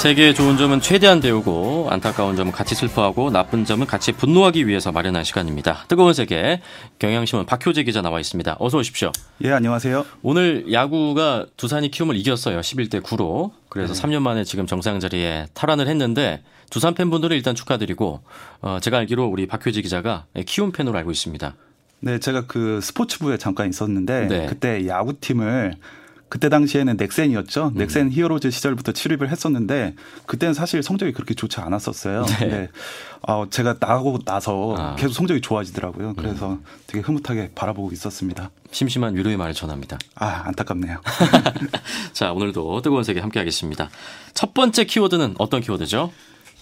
세계의 좋은 점은 최대한 배우고 안타까운 점은 같이 슬퍼하고 나쁜 점은 같이 분노하기 위해서 마련한 시간입니다. 뜨거운 세계 경향신문 박효재 기자 나와 있습니다. 어서 오십시오. 예, 안녕하세요. 오늘 야구가 두산이 키움을 이겼어요. 11대 9로. 그래서 네. 3년 만에 지금 정상 자리에 탈환을 했는데 두산 팬분들은 일단 축하드리고 어, 제가 알기로 우리 박효재 기자가 키움 팬으로 알고 있습니다. 네, 제가 그 스포츠부에 잠깐 있었는데 네. 그때 야구팀을 그때 당시에는 넥센이었죠. 음. 넥센 히어로즈 시절부터 출입을 했었는데 그때는 사실 성적이 그렇게 좋지 않았었어요. 네. 근데 어, 제가 나가고 나서 아. 계속 성적이 좋아지더라고요. 그래서 음. 되게 흐뭇하게 바라보고 있었습니다. 심심한 위로의 말을 전합니다. 아 안타깝네요. 자 오늘도 뜨거운 세계 함께 하겠습니다. 첫 번째 키워드는 어떤 키워드죠?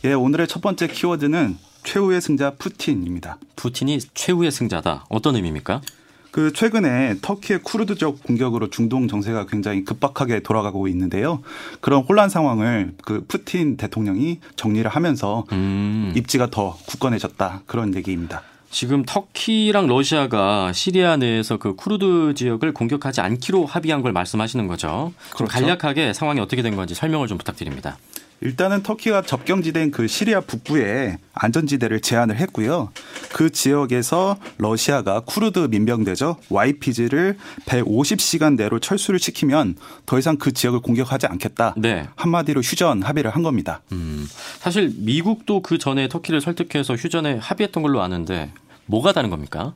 예 오늘의 첫 번째 키워드는 최후의 승자 푸틴입니다. 푸틴이 최후의 승자다. 어떤 의미입니까? 그 최근에 터키의 쿠르드족 공격으로 중동 정세가 굉장히 급박하게 돌아가고 있는데요. 그런 혼란 상황을 그 푸틴 대통령이 정리를 하면서 음. 입지가 더 굳건해졌다 그런 얘기입니다. 지금 터키랑 러시아가 시리아 내에서 그 쿠르드 지역을 공격하지 않기로 합의한 걸 말씀하시는 거죠. 그렇죠. 간략하게 상황이 어떻게 된 건지 설명을 좀 부탁드립니다. 일단은 터키가 접경지대인 그 시리아 북부에 안전지대를 제한을 했고요. 그 지역에서 러시아가 쿠르드 민병대죠. YPG를 150시간 내로 철수를 시키면 더 이상 그 지역을 공격하지 않겠다. 네. 한마디로 휴전 합의를 한 겁니다. 음, 사실 미국도 그 전에 터키를 설득해서 휴전에 합의했던 걸로 아는데 뭐가 다른 겁니까?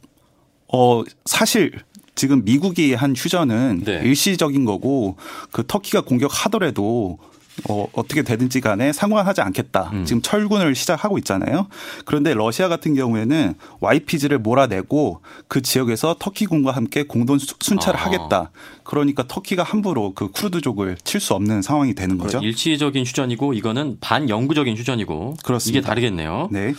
어, 사실 지금 미국이 한 휴전은 네. 일시적인 거고 그 터키가 공격하더라도 어, 어떻게 되든지 간에 상관하지 않겠다. 음. 지금 철군을 시작하고 있잖아요. 그런데 러시아 같은 경우에는 YPG를 몰아내고 그 지역에서 터키군과 함께 공동 순찰을 아. 하겠다. 그러니까 터키가 함부로 그 쿠르드족을 칠 수 없는 상황이 되는 거죠. 일치적인 휴전이고 이거는 반영구적인 휴전이고 그렇습니다. 이게 다르겠네요. 네.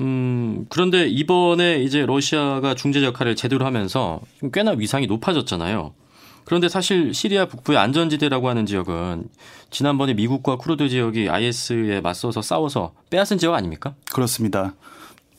음, 그런데 이번에 이제 러시아가 중재 역할을 제대로 하면서 꽤나 위상이 높아졌잖아요. 그런데 사실 시리아 북부의 안전지대라고 하는 지역은 지난번에 미국과 쿠르드 지역이 IS에 맞서서 싸워서 빼앗은 지역 아닙니까? 그렇습니다.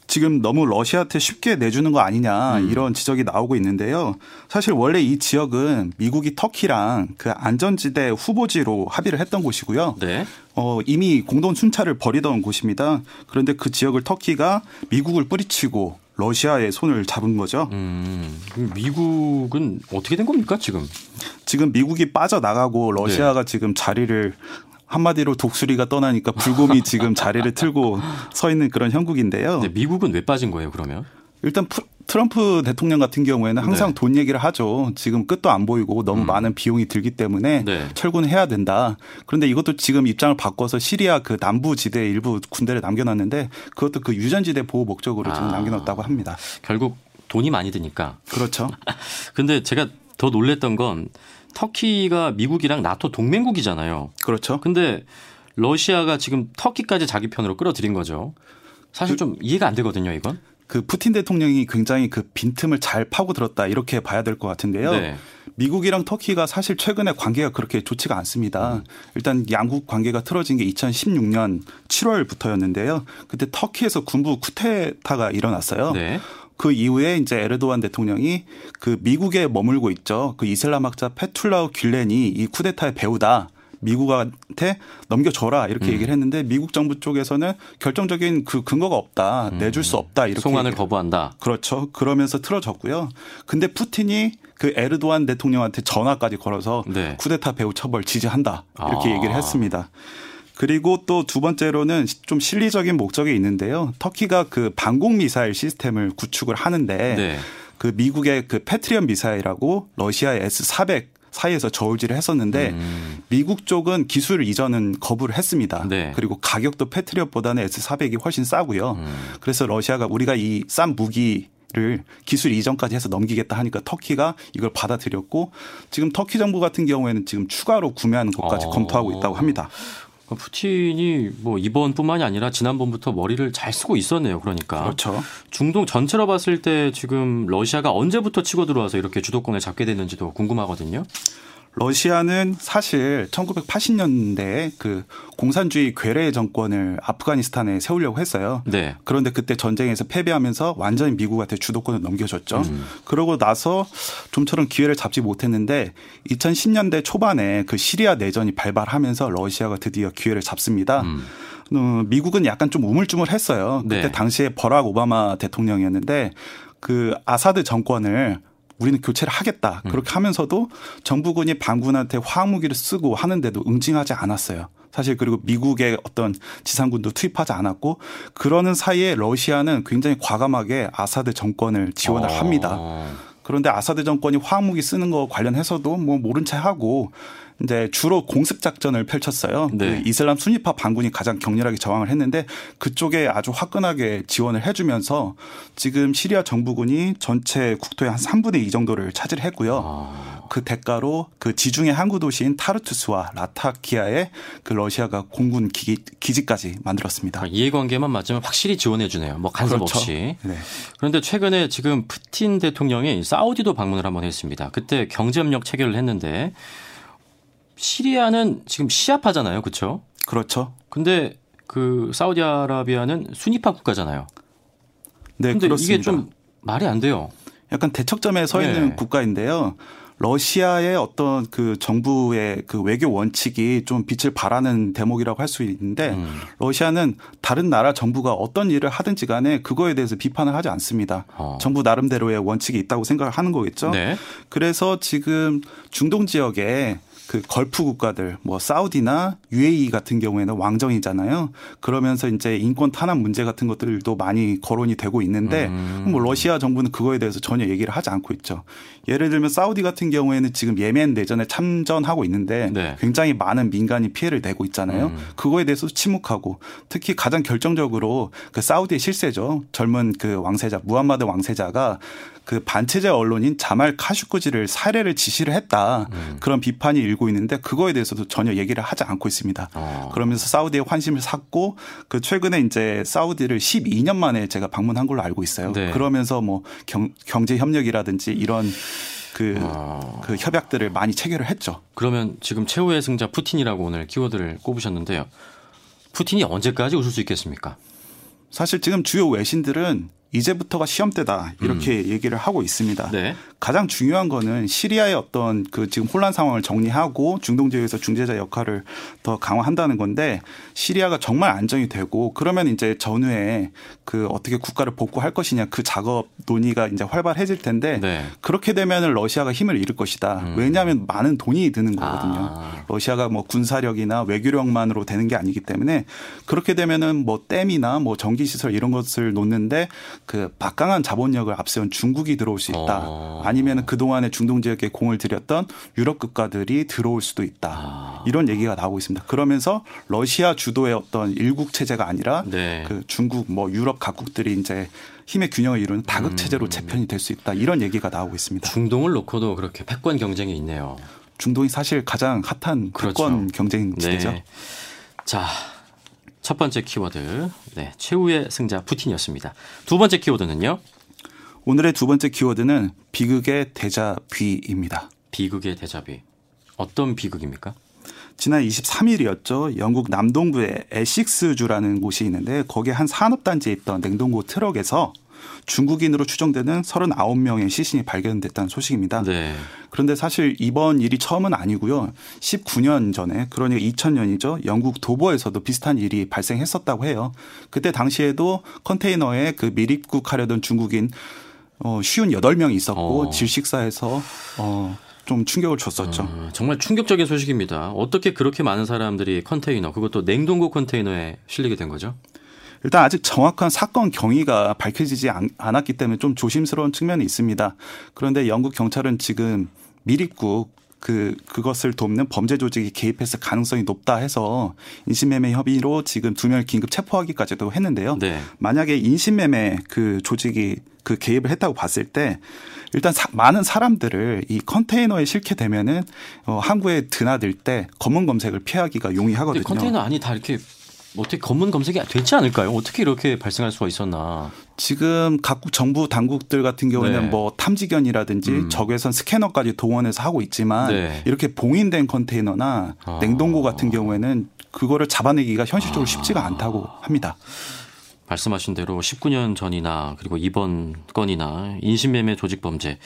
지금 너무 러시아한테 쉽게 내주는 거 아니냐 음. 이런 지적이 나오고 있는데요. 사실 원래 이 지역은 미국이 터키랑 그 안전지대 후보지로 합의를 했던 곳이고요. 네. 어, 이미 공동 순찰을 벌이던 곳입니다. 그런데 그 지역을 터키가 미국을 뿌리치고 러시아의 손을 잡은 거죠. 음, 미국은 어떻게 된 겁니까 지금? 지금 미국이 빠져나가고 러시아가 네. 지금 자리를 한마디로 독수리가 떠나니까 불곰이 지금 자리를 틀고 서 있는 그런 형국인데요. 미국은 왜 빠진 거예요 그러면? 일단 트럼프 대통령 같은 경우에는 항상 네. 돈 얘기를 하죠. 지금 끝도 안 보이고 너무 음. 많은 비용이 들기 때문에 네. 철군해야 된다. 그런데 이것도 지금 입장을 바꿔서 시리아 그 남부 지대 일부 군대를 남겨놨는데 그것도 그 유전지대 보호 목적으로 지금 아. 남겨놨다고 합니다. 결국 돈이 많이 드니까. 그렇죠. 근데 제가 더 놀랬던 건 터키가 미국이랑 나토 동맹국이잖아요. 그렇죠. 근데 러시아가 지금 터키까지 자기 편으로 끌어들인 거죠. 사실 그, 좀 이해가 안 되거든요, 이건. 그 푸틴 대통령이 굉장히 그 빈틈을 잘 파고들었다 이렇게 봐야 될 것 같은데요. 네. 미국이랑 터키가 사실 최근에 관계가 그렇게 좋지가 않습니다. 음. 일단 양국 관계가 틀어진 게 2016년 7월부터였는데요. 그때 터키에서 군부 쿠데타가 일어났어요. 네. 그 이후에 이제 에르도안 대통령이 그 미국에 머물고 있죠. 그 이슬람 학자 페툴라우 귤렌이 이 쿠데타의 배우다. 미국한테 넘겨줘라 이렇게 음. 얘기를 했는데 미국 정부 쪽에서는 결정적인 그 근거가 없다 음. 내줄 수 없다 이렇게 송환을 거부한다 그렇죠 그러면서 틀어졌고요 근데 푸틴이 그 에르도안 대통령한테 전화까지 걸어서 네. 쿠데타 배후 처벌 지지한다 이렇게 아. 얘기를 했습니다. 그리고 또 두 번째로는 좀 실리적인 목적이 있는데요. 터키가 그 방공 미사일 시스템을 구축을 하는데 네. 그 미국의 그 패트리언 미사일하고 러시아의 S400 사이에서 저울질을 했었는데 음. 미국 쪽은 기술 이전은 거부를 했습니다. 네. 그리고 가격도 패트리엇보다는 S400이 훨씬 싸고요. 음. 그래서 러시아가 우리가 이 싼 무기 를 기술 이전까지 해서 넘기겠다 하니까 터키가 이걸 받아들였고 지금 터키 정부 같은 경우에는 지금 추가로 구매하는 것까지 어. 검토하고 있다고 합니다. 푸틴이 뭐 이번뿐만이 아니라 지난번부터 머리를 잘 쓰고 있었네요. 그러니까 그렇죠. 중동 전체로 봤을 때 지금 러시아가 언제부터 치고 들어와서 이렇게 주도권을 잡게 됐는지도 궁금하거든요. 러시아는 사실 1980년대에 그 공산주의 괴뢰 정권을 아프가니스탄에 세우려고 했어요. 네. 그런데 그때 전쟁에서 패배하면서 완전히 미국한테 주도권을 넘겨줬죠. 음. 그러고 나서 좀처럼 기회를 잡지 못했는데 2010년대 초반에 그 시리아 내전이 발발하면서 러시아가 드디어 기회를 잡습니다. 음. 어, 미국은 약간 좀 우물쭈물했어요. 그때 네. 당시에 버락 오바마 대통령이었는데 그 아사드 정권을 우리는 교체를 하겠다. 음. 그렇게 하면서도 정부군이 반군한테 화학무기를 쓰고 하는데도 응징하지 않았어요. 사실 그리고 미국의 어떤 지상군도 투입하지 않았고 그러는 사이에 러시아는 굉장히 과감하게 아사드 정권을 지원을 어. 합니다. 그런데 아사드 정권이 화학무기 쓰는 거 관련해서도 뭐 모른 채 하고 이제 주로 공습 작전을 펼쳤어요. 네. 그 이슬람 순위파 반군이 가장 격렬하게 저항을 했는데 그쪽에 아주 화끈하게 지원을 해주면서 지금 시리아 정부군이 전체 국토의 한 3분의 2 정도를 차지를 했고요. 아. 그 대가로 그 지중해 항구 도시인 타르투스와 라타키아에 그 러시아가 공군 기기, 기지까지 만들었습니다. 아, 이해관계만 맞으면 확실히 지원해 주네요. 뭐 간섭 그렇죠. 없이. 네. 그런데 최근에 지금 푸틴 대통령이 사우디도 방문을 한번 했습니다. 그때 경제협력 체결을 했는데 시리아는 지금 시아파잖아요. 그렇죠? 그렇죠. 근데 그 사우디아라비아는 수니파 국가잖아요. 네, 근데 그렇습니다. 이게 좀 말이 안 돼요. 약간 대척점에 서 있는 네. 국가인데요. 러시아의 어떤 그 정부의 그 외교 원칙이 좀 빛을 발하는 대목이라고 할 수 있는데 음. 러시아는 다른 나라 정부가 어떤 일을 하든지 간에 그거에 대해서 비판을 하지 않습니다. 어. 정부 나름대로의 원칙이 있다고 생각을 하는 거겠죠. 네. 그래서 지금 중동 지역에 그 걸프 국가들 뭐 사우디나 UAE 같은 경우에는 왕정이잖아요. 그러면서 이제 인권 탄압 문제 같은 것들도 많이 거론이 되고 있는데 음. 뭐 러시아 정부는 그거에 대해서 전혀 얘기를 하지 않고 있죠. 예를 들면 사우디 같은 경우에는 지금 예멘 내전에 참전하고 있는데 네. 굉장히 많은 민간이 피해를 내고 있잖아요. 음. 그거에 대해서 침묵하고 특히 가장 결정적으로 그 사우디의 실세죠. 젊은 그 왕세자 무함마드 왕세자가 그 반체제 언론인 자말 카슈쿠지를 살해를 지시를 했다. 음. 그런 비판이 일고 있는데 그거에 대해서도 전혀 얘기를 하지 않고 있습니다. 어. 그러면서 사우디의 환심을 샀고 그 최근에 이제 사우디를 12년 만에 제가 방문한 걸로 알고 있어요. 네. 그러면서 뭐 경, 경제 협력이라든지 이런 그, 어. 그 협약들을 많이 체결을 했죠. 그러면 지금 최후의 승자 푸틴이라고 오늘 키워드를 꼽으셨는데요. 푸틴이 언제까지 웃을 수 있겠습니까? 사실 지금 주요 외신들은 이제부터가 시험 때다 이렇게 음. 얘기를 하고 있습니다. 네. 가장 중요한 거는 시리아의 어떤 그 지금 혼란 상황을 정리하고 중동 지역에서 중재자 역할을 더 강화한다는 건데 시리아가 정말 안정이 되고 그러면 이제 전후에 그 어떻게 국가를 복구할 것이냐 그 작업 논의가 이제 활발해질 텐데 네. 그렇게 되면 러시아가 힘을 잃을 것이다. 음. 왜냐하면 많은 돈이 드는 거거든요. 아. 러시아가 뭐 군사력이나 외교력만으로 되는 게 아니기 때문에 그렇게 되면은 뭐 댐이나 뭐 전기 시설 이런 것을 놓는데 그 막강한 자본력을 앞세운 중국이 들어올 수 있다. 어. 아니면 그동안에 중동 지역에 공을 들였던 유럽 국가들이 들어올 수도 있다. 아. 이런 얘기가 나오고 있습니다. 그러면서 러시아 주도의 어떤 일국 체제가 아니라 네. 그 중국 뭐 유럽 각국들이 이제 힘의 균형을 이루는 다극 체제로 음. 재편이 될 수 있다. 이런 얘기가 나오고 있습니다. 중동을 놓고도 그렇게 패권 경쟁이 있네요. 중동이 사실 가장 핫한 그렇죠. 패권 경쟁지대죠. 네. 자, 첫 번째 키워드, 네, 최후의 승자 푸틴이었습니다. 두 번째 키워드는요? 오늘의 두 번째 키워드는 비극의 대자비입니다. 비극의 대자비. 어떤 비극입니까? 지난 23일이었죠. 영국 남동부의 에식스주라는 곳이 있는데 거기에 한 산업단지에 있던 냉동고 트럭에서 중국인으로 추정되는 39명의 시신이 발견됐다는 소식입니다. 네. 그런데 사실 이번 일이 처음은 아니고요. 19년 전에 그러니까 2000년이죠. 영국 도보에서도 비슷한 일이 발생했었다고 해요. 그때 당시에도 컨테이너에 그 밀입국하려던 중국인 어, 쉬운 8명이 있었고 어. 질식사에서 어, 좀 충격을 줬었죠. 어, 정말 충격적인 소식입니다. 어떻게 그렇게 많은 사람들이 컨테이너, 그것도 냉동고 컨테이너에 실리게 된 거죠? 일단 아직 정확한 사건 경위가 밝혀지지 않았기 때문에 좀 조심스러운 측면이 있습니다. 그런데 영국 경찰은 지금 밀입국 그 그것을 돕는 범죄 조직이 개입했을 가능성이 높다 해서 인신매매 협의로 지금 두 명을 긴급 체포하기까지도 했는데요. 네. 만약에 인신매매 그 조직이 그 개입을 했다고 봤을 때 일단 사, 많은 사람들을 이 컨테이너에 실게 되면은 어, 항구에 드나들 때 검은 검색을 피하기가 용이하거든요. 컨테이너 안이 다 이렇게 어떻게 검문 검색이 되지 않을까요? 어떻게 이렇게 발생할 수가 있었나? 지금 각국 정부 당국들 같은 경우에는 네. 뭐 탐지견이라든지 음. 적외선 스캐너까지 동원해서 하고 있지만 네. 이렇게 봉인된 컨테이너나 아. 냉동고 같은 경우에는 그거를 잡아내기가 현실적으로 아. 쉽지가 않다고 합니다. 말씀하신 대로 19년 전이나 그리고 이번 건이나 인신매매 조직 범죄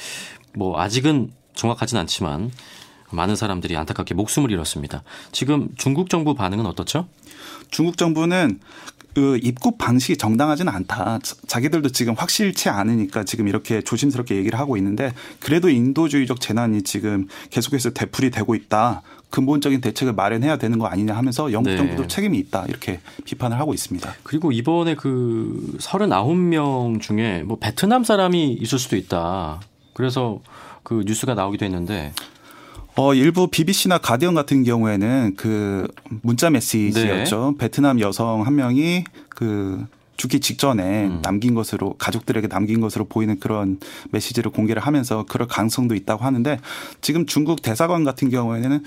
뭐 아직은 정확하진 않지만 많은 사람들이 안타깝게 목숨을 잃었습니다. 지금 중국 정부 반응은 어떻죠? 중국 정부는 그 입국 방식이 정당하지는 않다. 자기들도 지금 확실치 않으니까 지금 이렇게 조심스럽게 얘기를 하고 있는데 그래도 인도주의적 재난이 지금 계속해서 되풀이 되고 있다. 근본적인 대책을 마련해야 되는 거 아니냐 하면서 영국 네. 정부도 책임이 있다. 이렇게 비판을 하고 있습니다. 그리고 이번에 그 39명 중에 뭐 베트남 사람이 있을 수도 있다. 그래서 그 뉴스가 나오기도 했는데 어, 일부 BBC나 가디언 같은 경우에는 그 문자 메시지였죠. 네. 베트남 여성 한 명이 그 죽기 직전에 음. 남긴 것으로 가족들에게 남긴 것으로 보이는 그런 메시지를 공개를 하면서 그럴 가능성도 있다고 하는데 지금 중국 대사관 같은 경우에는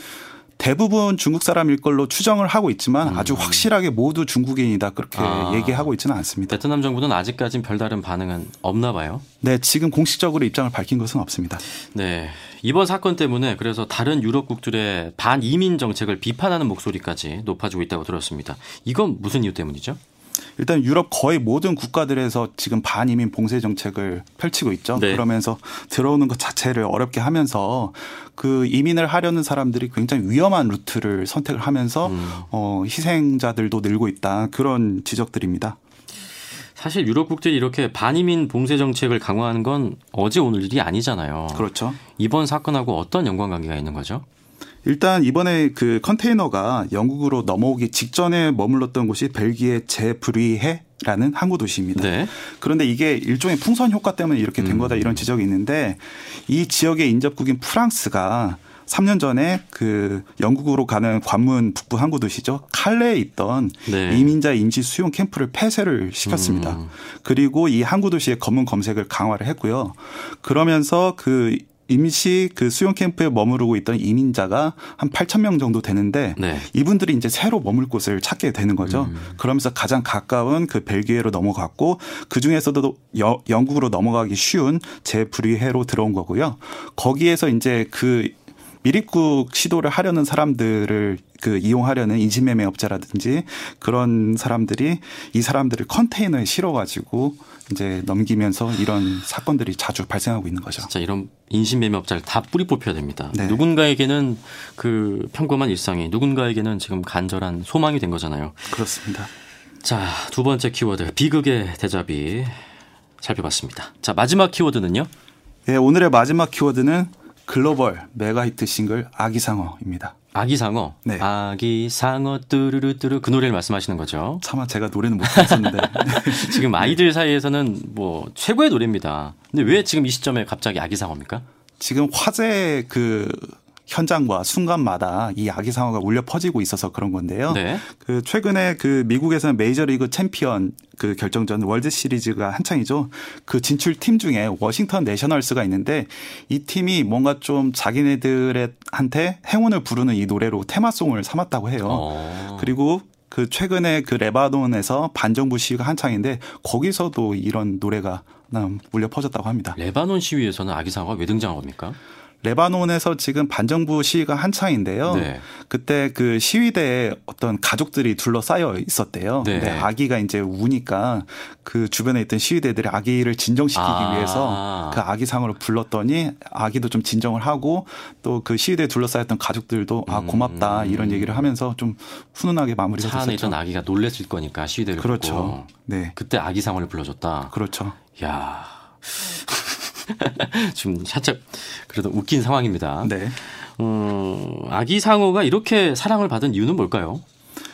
대부분 중국 사람일 걸로 추정을 하고 있지만 음. 아주 확실하게 모두 중국인이다 그렇게 아. 얘기하고 있지는 않습니다. 베트남 정부는 아직까지는 별다른 반응은 없나 봐요. 네, 지금 공식적으로 입장을 밝힌 것은 없습니다. 네. 이번 사건 때문에 그래서 다른 유럽국들의 반이민 정책을 비판하는 목소리까지 높아지고 있다고 들었습니다. 이건 무슨 이유 때문이죠? 일단 유럽 거의 모든 국가들에서 지금 반이민 봉쇄 정책을 펼치고 있죠. 네. 그러면서 들어오는 것 자체를 어렵게 하면서 그 이민을 하려는 사람들이 굉장히 위험한 루트를 선택을 하면서 음. 어, 희생자들도 늘고 있다. 그런 지적들입니다. 사실 유럽 국들이 이렇게 반이민 봉쇄 정책을 강화하는 건 어제 오늘 일이 아니잖아요. 그렇죠. 이번 사건하고 어떤 연관 관계가 있는 거죠? 일단 이번에 그 컨테이너가 영국으로 넘어오기 직전에 머물렀던 곳이 벨기에 제브리헤라는 항구 도시입니다. 네. 그런데 이게 일종의 풍선 효과 때문에 이렇게 된 음. 거다 이런 지적이 있는데 이 지역의 인접국인 프랑스가 3년 전에 그 영국으로 가는 관문 북부 항구 도시죠. 칼레에 있던 네. 이민자 임시 수용 캠프를 폐쇄를 시켰습니다. 음. 그리고 이 항구 도시의 검문 검색을 강화를 했고요. 그러면서 그 임시 그 수용 캠프에 머무르고 있던 이민자가 한 8천 명 정도 되는데 네. 이분들이 이제 새로 머물 곳을 찾게 되는 거죠. 음. 그러면서 가장 가까운 그 벨기에로 넘어갔고 그 중에서도 여, 영국으로 넘어가기 쉬운 제브리해로 들어온 거고요. 거기에서 이제 그 미립국 시도를 하려는 사람들을 그 이용하려는 인신매매업자라든지 그런 사람들이 이 사람들을 컨테이너에 실어가지고 이제 넘기면서 이런 사건들이 자주 발생하고 있는 거죠. 진짜 이런 인신매매업자를 다 뿌리 뽑혀야 됩니다. 네. 누군가에게는 그 평범한 일상이 누군가에게는 지금 간절한 소망이 된 거잖아요. 그렇습니다. 자, 두 번째 키워드 비극의 데자뷔 살펴봤습니다. 자, 마지막 키워드는요? 네, 오늘의 마지막 키워드는 글로벌 mega hit 싱글 아기상어입니다. 아기상어? 네. 아기상어 뚜루루뚜루 그 노래를 말씀하시는 거죠? 차마 제가 노래는 못했었는데 지금 아이들 사이에서는 뭐 최고의 노래입니다. 근데 왜 지금 이 시점에 갑자기 아기상어입니까? 지금 화제 그 현장과 순간마다 이 아기 상어가 울려 퍼지고 있어서 그런 건데요. 네. 그 최근에 그 미국에서는 메이저리그 챔피언 그 결정전 월드 시리즈가 한창이죠. 그 진출 팀 중에 워싱턴 내셔널스가 있는데 이 팀이 뭔가 좀 자기네들한테 행운을 부르는 이 노래로 테마송을 삼았다고 해요. 어. 그리고 그 최근에 그 레바논에서 반정부 시위가 한창인데 거기서도 이런 노래가 울려 퍼졌다고 합니다. 레바논 시위에서는 아기 상어가 왜 등장한 겁니까? 레바논에서 지금 반정부 시위가 한창인데요. 네. 그때 그 시위대에 어떤 가족들이 둘러싸여 있었대요. 네. 근데 아기가 이제 우니까 그 주변에 있던 시위대들이 아기를 진정시키기 아. 위해서 그 아기 상으로 불렀더니 아기도 좀 진정을 하고 또 그 시위대에 둘러싸였던 가족들도 아 음. 고맙다 이런 얘기를 하면서 좀 훈훈하게 마무리했었죠. 차 안에 있던 아기가 놀랬을 거니까 시위대를 그렇죠. 네. 그때 아기 상을 불러줬다. 그렇죠. 야. 지금 살짝 그래도 웃긴 상황입니다. 네. 음, 아기 상어가 이렇게 사랑을 받은 이유는 뭘까요?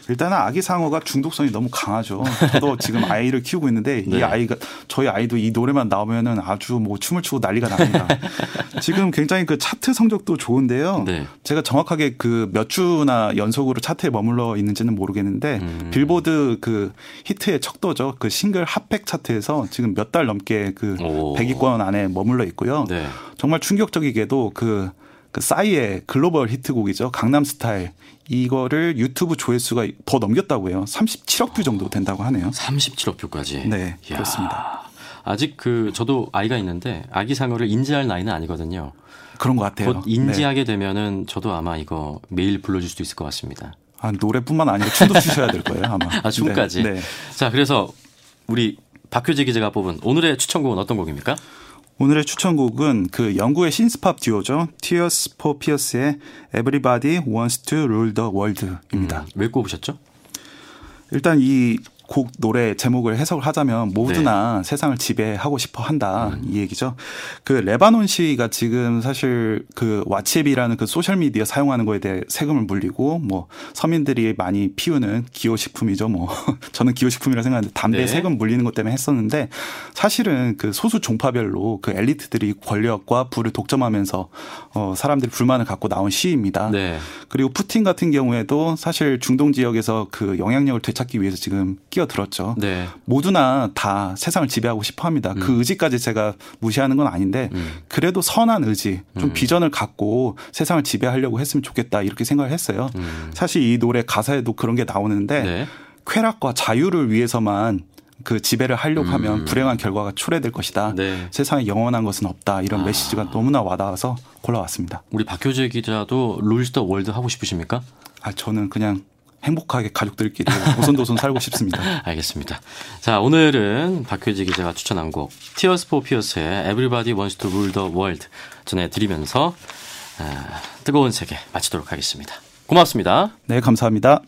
일단은 아기 상어가 중독성이 너무 강하죠. 저도 지금 아이를 키우고 있는데 네. 이 아이가 저희 아이도 이 노래만 나오면은 아주 뭐 춤을 추고 난리가 납니다. 지금 굉장히 그 차트 성적도 좋은데요. 네. 제가 정확하게 그 몇 주나 연속으로 차트에 머물러 있는지는 모르겠는데 음. 빌보드 그 히트의 척도죠. 그 싱글 핫백 차트에서 지금 몇 달 넘게 그 오. 100위권 안에 머물러 있고요. 네. 정말 충격적이게도 그 그 싸이의 글로벌 히트곡이죠. 강남 스타일. 이거를 유튜브 조회수가 더 넘겼다고 해요. 37억 뷰 정도 된다고 하네요. 37억 뷰까지. 네, 이야. 그렇습니다. 아직 그 저도 아이가 있는데 아기 상어를 인지할 나이는 아니거든요. 그런 것 같아요. 곧 인지하게 네. 되면은 저도 아마 이거 매일 불러줄 수도 있을 것 같습니다. 아, 노래뿐만 아니라 춤도 추셔야 될 거예요, 아마. 아, 춤까지. 네, 네. 자, 그래서 우리 박효재 기자가 뽑은 오늘의 추천곡은 어떤 곡입니까? 오늘의 추천곡은 그 영국의 신스팝 듀오죠. Tears for Fears의 Everybody Wants to Rule the World입니다. 음, 왜 꼽으셨죠? 일단 이 곡 노래 제목을 해석을 하자면 모두가 네. 세상을 지배하고 싶어 한다 음. 이 얘기죠. 그 레바논 시위가 지금 사실 그 왓츠앱이라는 그 소셜 미디어 사용하는 거에 대해 세금을 물리고 뭐 서민들이 많이 피우는 기호 식품이죠. 뭐 저는 기호 식품이라 생각하는데 담배 네. 세금 물리는 것 때문에 했었는데 사실은 그 소수 종파별로 그 엘리트들이 권력과 부를 독점하면서 어 사람들이 불만을 갖고 나온 시입니다. 네. 그리고 푸틴 같은 경우에도 사실 중동 지역에서 그 영향력을 되찾기 위해서 지금 끼어들었죠. 네. 모두나 다 세상을 지배하고 싶어 합니다. 그 음. 그 의지까지 제가 무시하는 건 아닌데 음. 그래도 선한 의지, 좀 음. 비전을 갖고 세상을 지배하려고 했으면 좋겠다 이렇게 생각을 했어요. 음. 사실 이 노래 가사에도 그런 게 나오는데 네. 쾌락과 자유를 위해서만 그 지배를 하려고 음. 하면 불행한 결과가 초래될 것이다. 네. 세상에 영원한 것은 없다. 이런 아. 메시지가 너무나 와닿아서 골라왔습니다. 우리 박효재 기자도 룰스터 월드 하고 싶으십니까? 아 저는 그냥 행복하게 가족들끼리 오손도손 살고 싶습니다. 알겠습니다. 자, 오늘은 박효지 기자가 추천한 곡 Tears for Fears의 Everybody Wants to Rule the World 전해드리면서 아, 뜨거운 세계 마치도록 하겠습니다. 고맙습니다. 네, 감사합니다.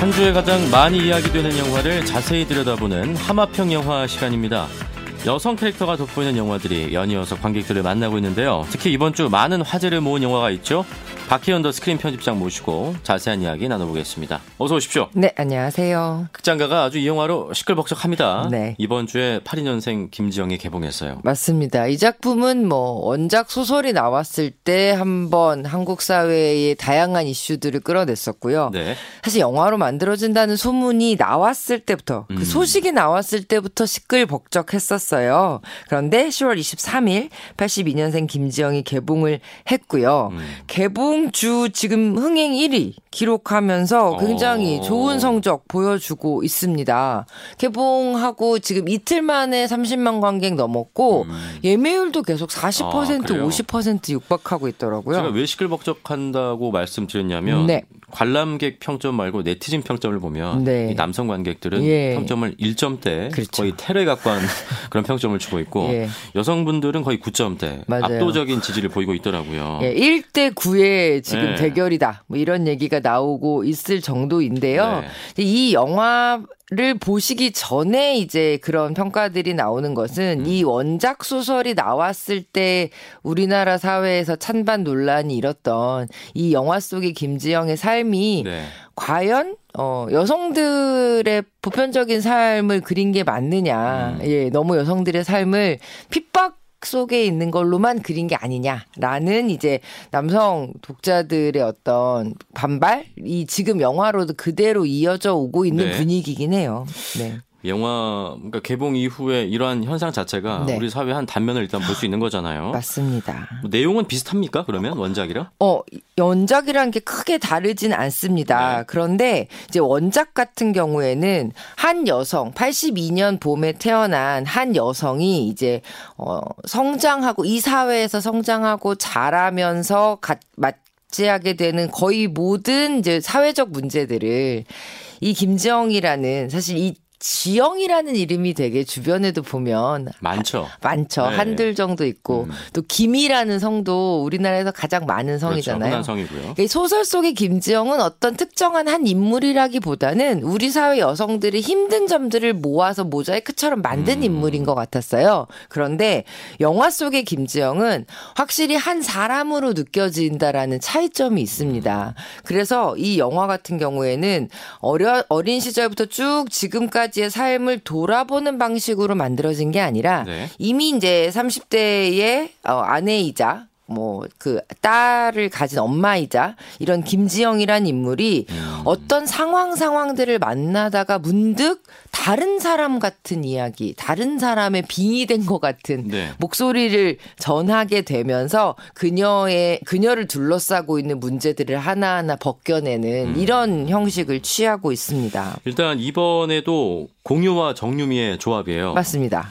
한 주에 가장 많이 이야기되는 영화를 자세히 들여다보는 하마평 영화 시간입니다. 여성 캐릭터가 돋보이는 영화들이 연이어서 관객들을 만나고 있는데요. 특히 이번 주 많은 화제를 모은 영화가 있죠. 박희연 더 스크린 편집장 모시고 자세한 이야기 나눠보겠습니다. 어서 오십시오. 네, 안녕하세요. 극장가가 아주 이 영화로 시끌벅적합니다. 네. 이번 주에 82년생 김지영이 개봉했어요. 맞습니다. 이 작품은 뭐 원작 소설이 나왔을 때 한번 한국 사회의 다양한 이슈들을 끌어냈었고요. 네. 사실 영화로 만들어진다는 소문이 나왔을 때부터 그 음. 그 소식이 나왔을 때부터 시끌벅적했었어요. 그런데 10월 23일 82년생 김지영이 개봉을 했고요. 음. 개봉 주 지금 흥행 1위 기록하면서 굉장히 어. 좋은 성적 보여주고 있습니다. 개봉하고 지금 이틀 만에 30만 관객 넘었고 음. 예매율도 계속 40% 아, 50% 육박하고 있더라고요. 제가 왜 시끌벅적한다고 말씀드렸냐면 네. 관람객 평점 말고 네티즌 평점을 보면 네. 남성 관객들은 예. 평점을 1점대 그렇죠. 거의 테러에 가까운 그런 평점을 주고 있고 예. 여성분들은 거의 9점대 맞아요. 압도적인 지지를 보이고 있더라고요. 예. 1대 9의 지금 네. 대결이다. 뭐 이런 얘기가 나오고 있을 정도인데요. 네. 이 영화 를 보시기 전에 이제 그런 평가들이 나오는 것은 음. 이 원작 소설이 나왔을 때 우리나라 사회에서 찬반 논란이 일었던 이 영화 속의 김지영의 삶이 네. 과연 어 여성들의 보편적인 삶을 그린 게 맞느냐. 음. 예, 너무 여성들의 삶을 핍박 속에 있는 걸로만 그린 게 아니냐라는 이제 남성 독자들의 어떤 반발이 지금 영화로도 그대로 이어져 오고 있는 네. 분위기긴 해요. 네. 영화 그러니까 개봉 이후에 이러한 현상 자체가 네. 우리 사회 한 단면을 일단 볼 수 있는 거잖아요. 맞습니다. 뭐 내용은 비슷합니까? 그러면 원작이랑? 어, 원작이란 게 크게 다르진 않습니다. 네. 그런데 이제 원작 같은 경우에는 한 여성 82년 봄에 태어난 한 여성이 이제 어 성장하고 이 사회에서 성장하고 자라면서 가, 맞이하게 되는 거의 모든 이제 사회적 문제들을 이 김지영이라는 사실 이 지영이라는 이름이 되게 주변에도 보면 많죠. 아, 많죠. 네. 한들 정도 있고 음. 또 김이라는 성도 우리나라에서 가장 많은 그렇죠. 성이잖아요. 그렇죠. 성이고요. 소설 속의 김지영은 어떤 특정한 한 인물이라기보다는 우리 사회 여성들의 힘든 점들을 모아서 모자이크처럼 만든 음. 인물인 것 같았어요. 그런데 영화 속의 김지영은 확실히 한 사람으로 느껴진다라는 차이점이 있습니다. 그래서 이 영화 같은 경우에는 어려 어린 시절부터 쭉 지금까지 지금까지의 삶을 돌아보는 방식으로 만들어진 게 아니라 네. 이미 이제 30대의 어, 아내이자 뭐 그 딸을 가진 엄마이자 이런 김지영이란 인물이 음. 어떤 상황 상황들을 만나다가 문득 다른 사람 같은 이야기, 다른 사람의 빙의된 것 같은 네. 목소리를 전하게 되면서 그녀의 그녀를 둘러싸고 있는 문제들을 하나하나 벗겨내는 음. 이런 형식을 취하고 있습니다. 일단 이번에도 공유와 정유미의 조합이에요. 맞습니다.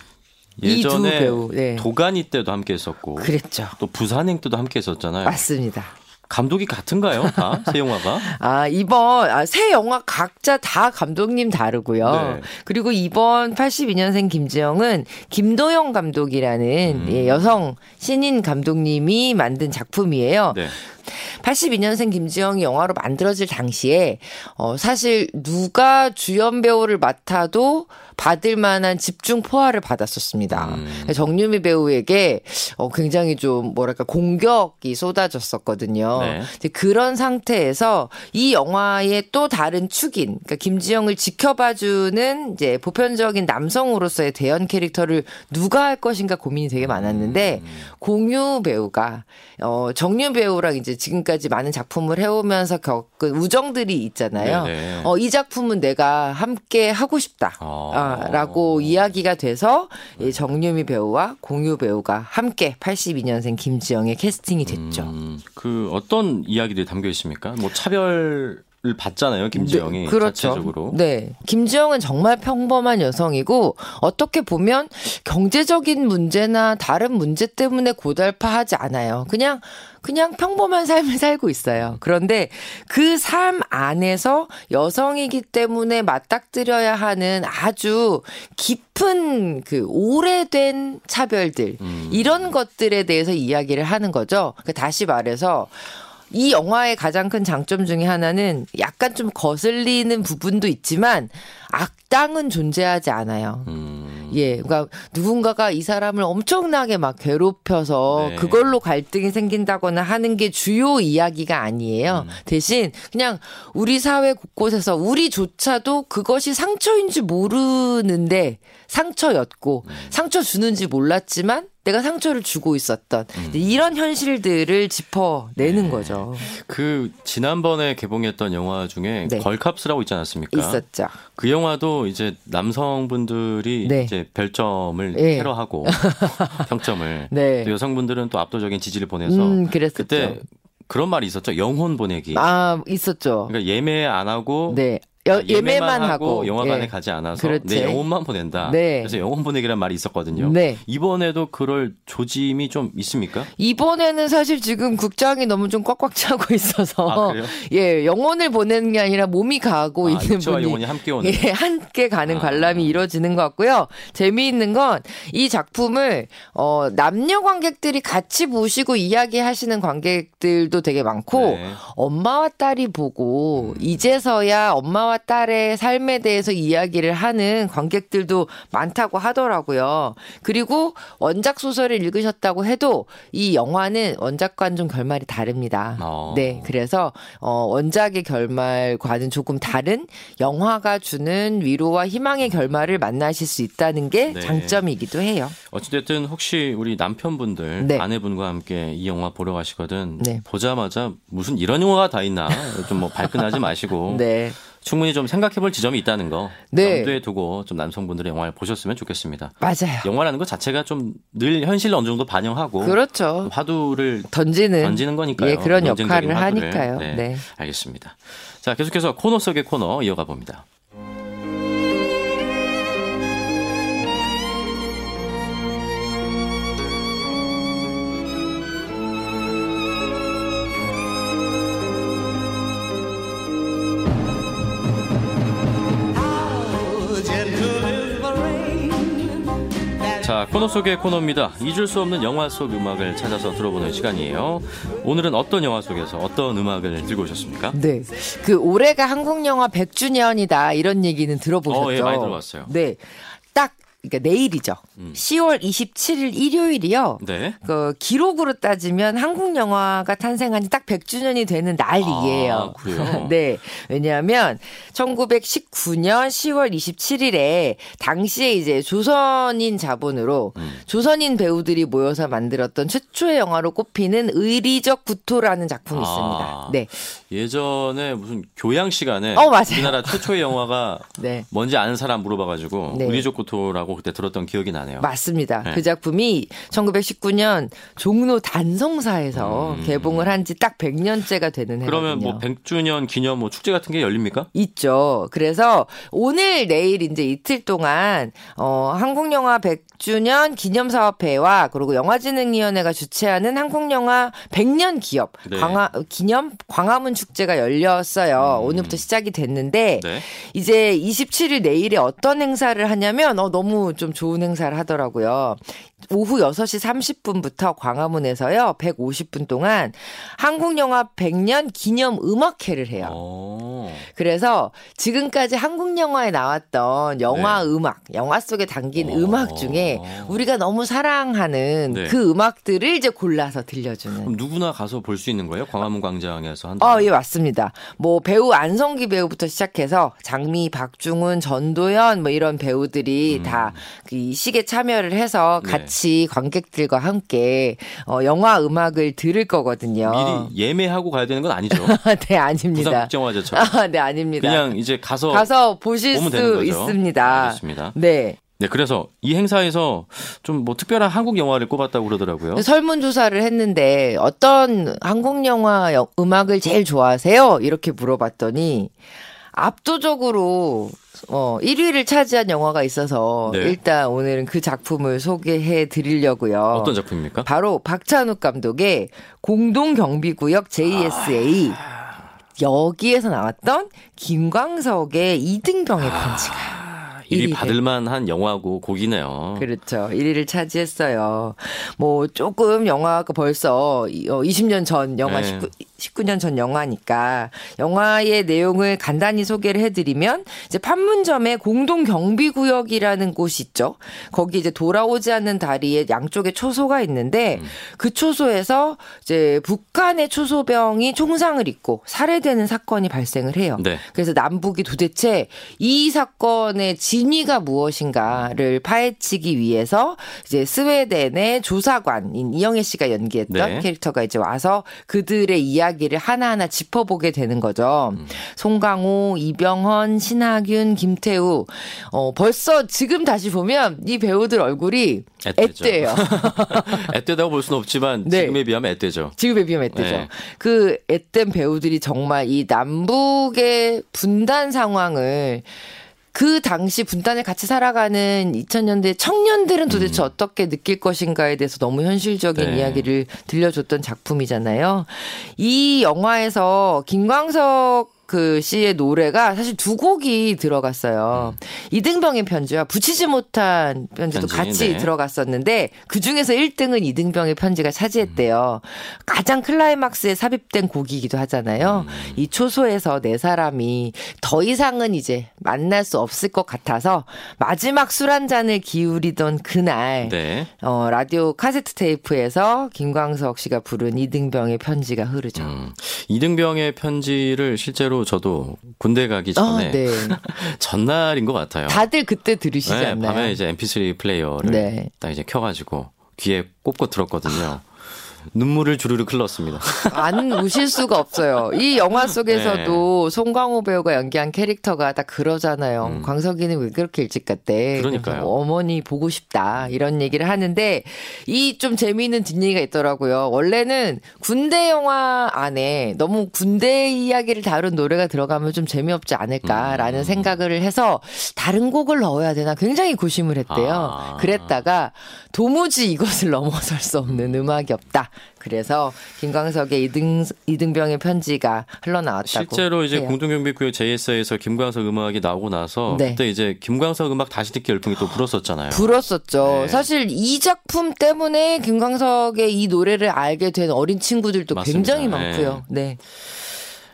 예전에 배우, 네. 도가니 때도 함께 했었고 그랬죠. 또 부산행 때도 함께 했었잖아요. 맞습니다. 감독이 같은가요? 다 새 영화가? 아 이번 아, 새 영화 각자 다 감독님 다르고요. 네. 그리고 이번 82년생 김지영은 김도영 감독이라는 음. 예, 여성 신인 감독님이 만든 작품이에요. 네. 82년생 김지영이 영화로 만들어질 당시에 어 사실 누가 주연 배우를 맡아도 받을 만한 집중 포화를 받았었습니다. 음. 정유미 배우에게 어 굉장히 좀 뭐랄까 공격이 쏟아졌었거든요. 네. 그런 상태에서 이 영화의 또 다른 축인 그러니까 김지영을 지켜봐주는 이제 보편적인 남성으로서의 대연 캐릭터를 누가 할 것인가 고민이 되게 많았는데 음. 공유 배우가 어 정유 배우랑 이제 지금까지 많은 작품을 해오면서 겪은 우정들이 있잖아요. 네네. 어, 이 작품은 내가 함께 하고 싶다. 아. 라고 이야기가 돼서 이 정유미 배우와 공유 배우가 함께 82년생 김지영의 캐스팅이 됐죠. 음, 그 어떤 이야기들이 담겨 있습니까? 뭐 차별 을 받잖아요, 김지영이. 네, 그렇죠. 자체적으로. 네. 김지영은 정말 평범한 여성이고 어떻게 보면 경제적인 문제나 다른 문제 때문에 고달파하지 않아요. 그냥 그냥 평범한 삶을 살고 있어요. 그런데 그 삶 안에서 여성이기 때문에 맞닥뜨려야 하는 아주 깊은 그 오래된 차별들 음. 이런 것들에 대해서 이야기를 하는 거죠. 그 다시 말해서 이 영화의 가장 큰 장점 중에 하나는 약간 좀 거슬리는 부분도 있지만 악당은 존재하지 않아요. 음. 예, 그러니까 누군가가 이 사람을 엄청나게 막 괴롭혀서 네. 그걸로 갈등이 생긴다거나 하는 게 주요 이야기가 아니에요. 음. 대신 그냥 우리 사회 곳곳에서 우리조차도 그것이 상처인지 모르는데 상처였고 음. 상처 주는지 몰랐지만 내가 상처를 주고 있었던 음. 이런 현실들을 짚어내는 네. 거죠. 그 지난번에 개봉했던 영화 중에 네. 걸캅스라고 있지 않았습니까? 있었죠. 그 영화도 이제 남성분들이 네. 이제 별점을 네. 테러하고 평점을 네. 또 여성분들은 또 압도적인 지지를 보내서 음, 그때 그런 말이 있었죠. 영혼 보내기. 아, 있었죠. 그러니까 예매 안 하고 네. 여, 예매만 하고 영화관에 예. 가지 않아서 그렇지. 내 영혼만 보낸다. 네. 그래서 영혼 보내기란 말이 있었거든요. 네. 이번에도 그럴 조짐이 좀 있습니까? 이번에는 사실 지금 극장이 너무 좀 꽉꽉 차고 있어서 아, 예 영혼을 보내는 게 아니라 몸이 가고 아, 있는 분이 영혼이 함께 오는 예 함께 가는 아. 관람이 이루어지는 것 같고요. 재미있는 건 이 작품을 어 남녀 관객들이 같이 보시고 이야기하시는 관객들도 되게 많고 네. 엄마와 딸이 보고 음. 이제서야 엄마와 딸의 삶에 대해서 이야기를 하는 관객들도 많다고 하더라고요. 그리고 원작 소설을 읽으셨다고 해도 이 영화는 원작과는 좀 결말이 다릅니다. 어. 네. 그래서 어 원작의 결말과는 조금 다른 영화가 주는 위로와 희망의 결말을 만나실 수 있다는 게 네. 장점이기도 해요. 어찌됐든 혹시 우리 남편분들 네. 아내분과 함께 이 영화 보러 가시거든 네. 보자마자 무슨 이런 영화가 다 있나 좀 뭐 발끈하지 마시고 네. 충분히 좀 생각해볼 지점이 있다는 거 네. 염두에 두고 좀 남성분들의 영화를 보셨으면 좋겠습니다. 맞아요. 영화라는 것 자체가 좀 늘 현실을 어느 정도 반영하고 그렇죠. 화두를 던지는 던지는 거니까요. 예, 그런 역할을 화두를. 하니까요. 네, 네. 알겠습니다. 자, 계속해서 코너 속의 코너 이어가 봅니다. 자, 코너 속의 코너입니다. 잊을 수 없는 영화 속 음악을 찾아서 들어보는 시간이에요. 오늘은 어떤 영화 속에서 어떤 음악을 들고 오셨습니까? 네. 그 올해가 한국 영화 100주년이다 이런 얘기는 들어보셨죠? 어, 예, 많이 들어봤어요. 네. 딱 그러니까 내일이죠. 음. 10월 27일 일요일이요. 네. 그 기록으로 따지면 한국 영화가 탄생한 지 딱 100주년이 되는 날이에요. 아? 네. 왜냐하면 1919년 10월 27일에 당시에 이제 조선인 자본으로 음. 조선인 배우들이 모여서 만들었던 최초의 영화로 꼽히는 의리적 구토라는 작품이 아, 있습니다. 네. 예전에 무슨 교양 시간에 어, 우리나라 최초의 영화가 네. 뭔지 아는 사람 물어봐가지고 네. 의리적 구토라고 그때 들었던 기억이 나네요. 맞습니다. 네. 그 작품이 1919년 종로 단성사에서 음. 개봉을 한 지 딱 100년째가 되는 그러면 뭐 100주년 기념 뭐 축제 같은 게 열립니까? 있죠. 그래서 오늘 내일 이제 이틀 동안 어 한국 영화 100주년 기념 사업회와 그리고 영화진흥위원회가 주최하는 한국 영화 100년 기업 네. 광화 기념 광화문 축제가 열렸어요. 음. 오늘부터 시작이 됐는데 네. 이제 27일 내일에 어떤 행사를 하냐면 어 너무 좀 좋은 행사를 하더라고요. 오후 6시 30분부터 광화문에서요. 150분 동안 한국 영화 100년 기념 음악회를 해요. 오. 그래서 지금까지 한국 영화에 나왔던 영화 네. 음악, 영화 속에 담긴 오. 음악 중에 우리가 너무 사랑하는 네. 그 음악들을 이제 골라서 들려주는. 그럼 누구나 가서 볼 수 있는 거예요? 광화문 광장에서 한다. 어, 예, 맞습니다. 뭐 배우 안성기 배우부터 시작해서 장미, 박중훈, 전도연 뭐 이런 배우들이 음. 다그 시계 참여를 해서 네. 같이 같이 관객들과 함께 어, 영화 음악을 들을 거거든요. 미리 예매하고 가야 되는 건 아니죠? 네, 아닙니다. 부산 국정화제처럼. 아, 네, 아닙니다. 그냥 이제 가서 가서 보실 수 있습니다. 알겠습니다. 네. 네, 그래서 이 행사에서 좀 뭐 특별한 한국 영화를 꼽았다고 그러더라고요. 설문조사를 했는데 어떤 한국 영화 음악을 제일 좋아하세요? 이렇게 물어봤더니 압도적으로 어 1위를 차지한 영화가 있어서 네. 일단 오늘은 그 작품을 소개해 드리려고요. 어떤 작품입니까? 바로 박찬욱 감독의 공동 경비구역 JSA 아... 여기에서 나왔던 김광석의 이등병의 편지가 아... 1위 받을 만한 영화고 곡이네요. 그렇죠. 1위를 차지했어요. 뭐 조금 영화가 벌써 20년 어, 전 영화 네. 19, 19 년 전 영화니까 영화의 내용을 간단히 소개를 해드리면 이제 판문점에 공동 경비 구역이라는 곳이 있죠. 거기 이제 돌아오지 않는 다리에 양쪽에 초소가 있는데 음. 그 초소에서 이제 북한의 초소병이 총상을 입고 살해되는 사건이 발생을 해요. 네. 그래서 남북이 도대체 이 사건의 진위가 무엇인가를 파헤치기 위해서 이제 스웨덴의 조사관인 이영애 씨가 연기했던 네. 캐릭터가 이제 와서 그들의 이야기를 하나하나 짚어보게 되는 거죠. 음. 송강호, 이병헌, 신하균, 김태우. 어, 벌써 지금 다시 보면 이 배우들 얼굴이 앳돼요. 앳되다고 볼 수는 없지만 네. 지금에 비하면 앳되죠. 지금에 비하면 앳되죠. 네. 그 앳된 배우들이 정말 이 남북의 분단 상황을 그 당시 분단을 같이 살아가는 2000년대 청년들은 도대체 음. 어떻게 느낄 것인가에 대해서 너무 현실적인 네. 이야기를 들려줬던 작품이잖아요. 이 영화에서 김광석 그 씨의 노래가 사실 두 곡이 들어갔어요. 음. 이등병의 편지와 붙이지 못한 편지도 편지, 같이 네. 들어갔었는데 그 중에서 1등은 이등병의 편지가 차지했대요. 음. 가장 클라이막스에 삽입된 곡이기도 하잖아요. 음. 이 초소에서 네 사람이 더 이상은 이제 만날 수 없을 것 같아서 마지막 술 한 잔을 기울이던 그날 네. 어, 라디오 카세트 테이프에서 김광석 씨가 부른 이등병의 편지가 흐르죠. 음. 이등병의 편지를 실제로 저도 군대 가기 전에 아, 네. 전날인 것 같아요. 다들 그때 들으시지 네, 않나요? 밤에 이제 MP3 플레이어를 네. 딱 이제 켜가지고 귀에 꽂고 들었거든요. 눈물을 주르르 흘렀습니다. 안 우실 수가 없어요. 이 영화 속에서도 네. 송강호 배우가 연기한 캐릭터가 다 그러잖아요. 음. 광석이는 왜 그렇게 일찍 갔대? 그러니까요. 어머니 보고 싶다 이런 얘기를 하는데 이 좀 재미있는 뒷얘기가 있더라고요. 원래는 군대 영화 안에 너무 군대 이야기를 다룬 노래가 들어가면 좀 재미없지 않을까라는 음. 생각을 해서 다른 곡을 넣어야 되나 굉장히 고심을 했대요. 아. 그랬다가 도무지 이것을 넘어설 수 없는 음악이 없다. 그래서 김광석의 이등 이등병의 편지가 흘러나왔다고. 실제로 이제 공동경비구역 JS에서 김광석 음악이 나오고 나서 네. 그때 이제 김광석 음악 다시 듣기 열풍이 또 불었었잖아요. 불었었죠. 네. 사실 이 작품 때문에 김광석의 이 노래를 알게 된 어린 친구들도 맞습니다. 굉장히 많고요. 네.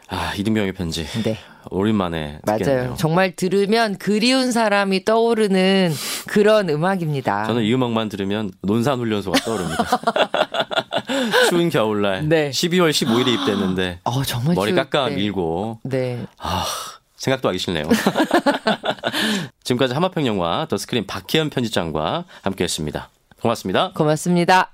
아 이등병의 편지. 네. 오랜만에 듣겠네요. 맞아요. 정말 들으면 그리운 사람이 떠오르는 그런 음악입니다. 저는 이 음악만 들으면 논산 훈련소가 떠오릅니다. 추운 겨울날 네. 12월 15일에 입대했는데 어, 정말 머리 깎아 밀고 네. 아, 생각도 하기 싫네요. 지금까지 하마평 영화 더 스크린 박혜연 편집장과 함께했습니다. 고맙습니다. 고맙습니다.